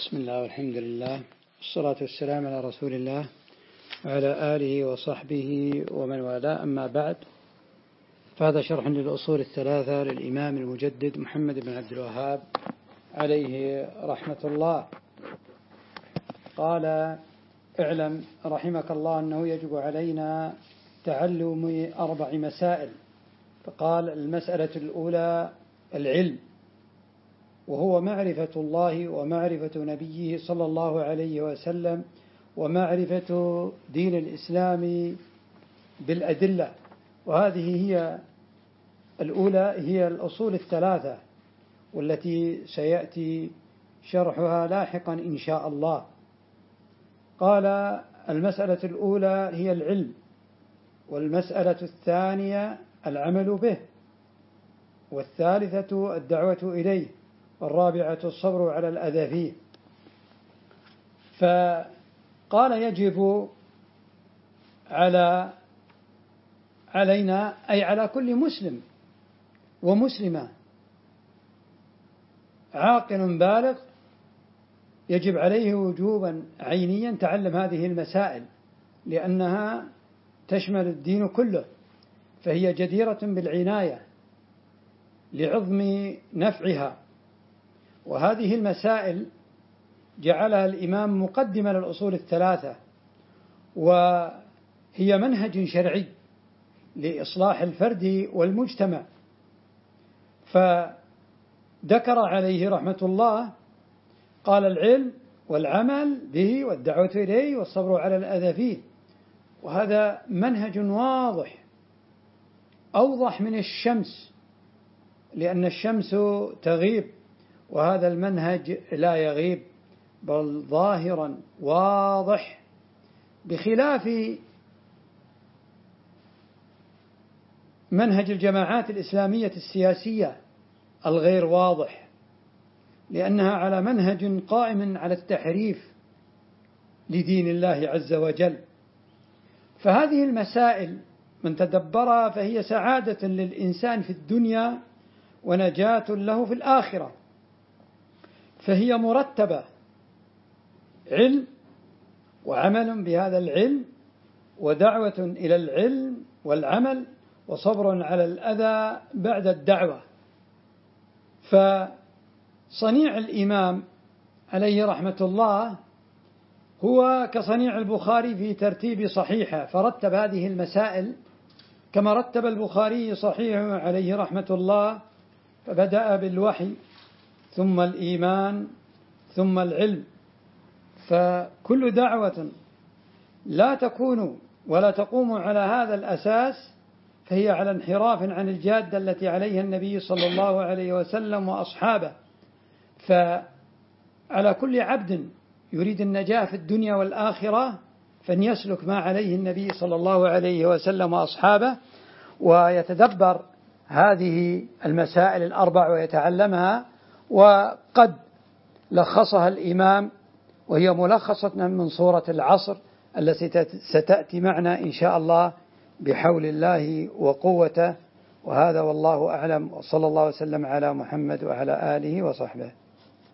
بسم الله والحمد لله والصلاة والسلام على رسول الله وعلى آله وصحبه ومن والاه. أما بعد فهذا شرح للأصول الثلاثة للإمام المجدد محمد بن عبد الوهاب عليه رحمة الله. قال اعلم رحمك الله أنه يجب علينا تعلم أربع مسائل. فقال المسألة الأولى العلم. وهو معرفة الله ومعرفة نبيه صلى الله عليه وسلم ومعرفة دين الإسلام بالأدلة. وهذه هي الأولى هي الأصول الثلاثة والتي سيأتي شرحها لاحقا إن شاء الله. قال المسألة الأولى هي العلم والمسألة الثانية العمل به والثالثة الدعوة إليه. والرابعة الصبر على الأذى فيه فقال يجب على علينا أي على كل مسلم ومسلمة عاقل بالغ يجب عليه وجوبا عينيا تعلم هذه المسائل لأنها تشمل الدين كله فهي جديرة بالعناية لعظم نفعها. وهذه المسائل جعلها الإمام مقدمة للأصول الثلاثة وهي منهج شرعي لإصلاح الفرد والمجتمع. فذكر عليه رحمة الله قال العلم والعمل به والدعوة إليه والصبر على الأذى فيه. وهذا منهج واضح أوضح من الشمس لأن الشمس تغيب. وهذا المنهج لا يغيب بل ظاهرا واضح بخلاف منهج الجماعات الإسلامية السياسية الغير واضح لأنها على منهج قائم على التحريف لدين الله عز وجل. فهذه المسائل من تدبرها فهي سعادة للإنسان في الدنيا ونجاة له في الآخرة. فهي مرتبة. علم وعمل بهذا العلم ودعوة إلى العلم والعمل وصبر على الأذى بعد الدعوة. فصنيع الإمام عليه رحمة الله هو كصنيع البخاري في ترتيب صحيحة فرتب هذه المسائل كما رتب البخاري صحيحه عليه رحمة الله فبدأ بالوحي. ثم الإيمان ثم العلم. فكل دعوة لا تكون ولا تقوم على هذا الأساس فهي على انحراف عن الجادة التي عليها النبي صلى الله عليه وسلم وأصحابه. فعلى كل عبد يريد النجاة في الدنيا والآخرة فان يسلك ما عليه النبي صلى الله عليه وسلم وأصحابه ويتدبر هذه المسائل الأربع ويتعلمها وقد لخصها الإمام وهي ملخصة من صورة العصر التي ستأتي معنا إن شاء الله بحول الله وقوته. وهذا والله أعلم وصلى الله وسلم على محمد وعلى آله وصحبه.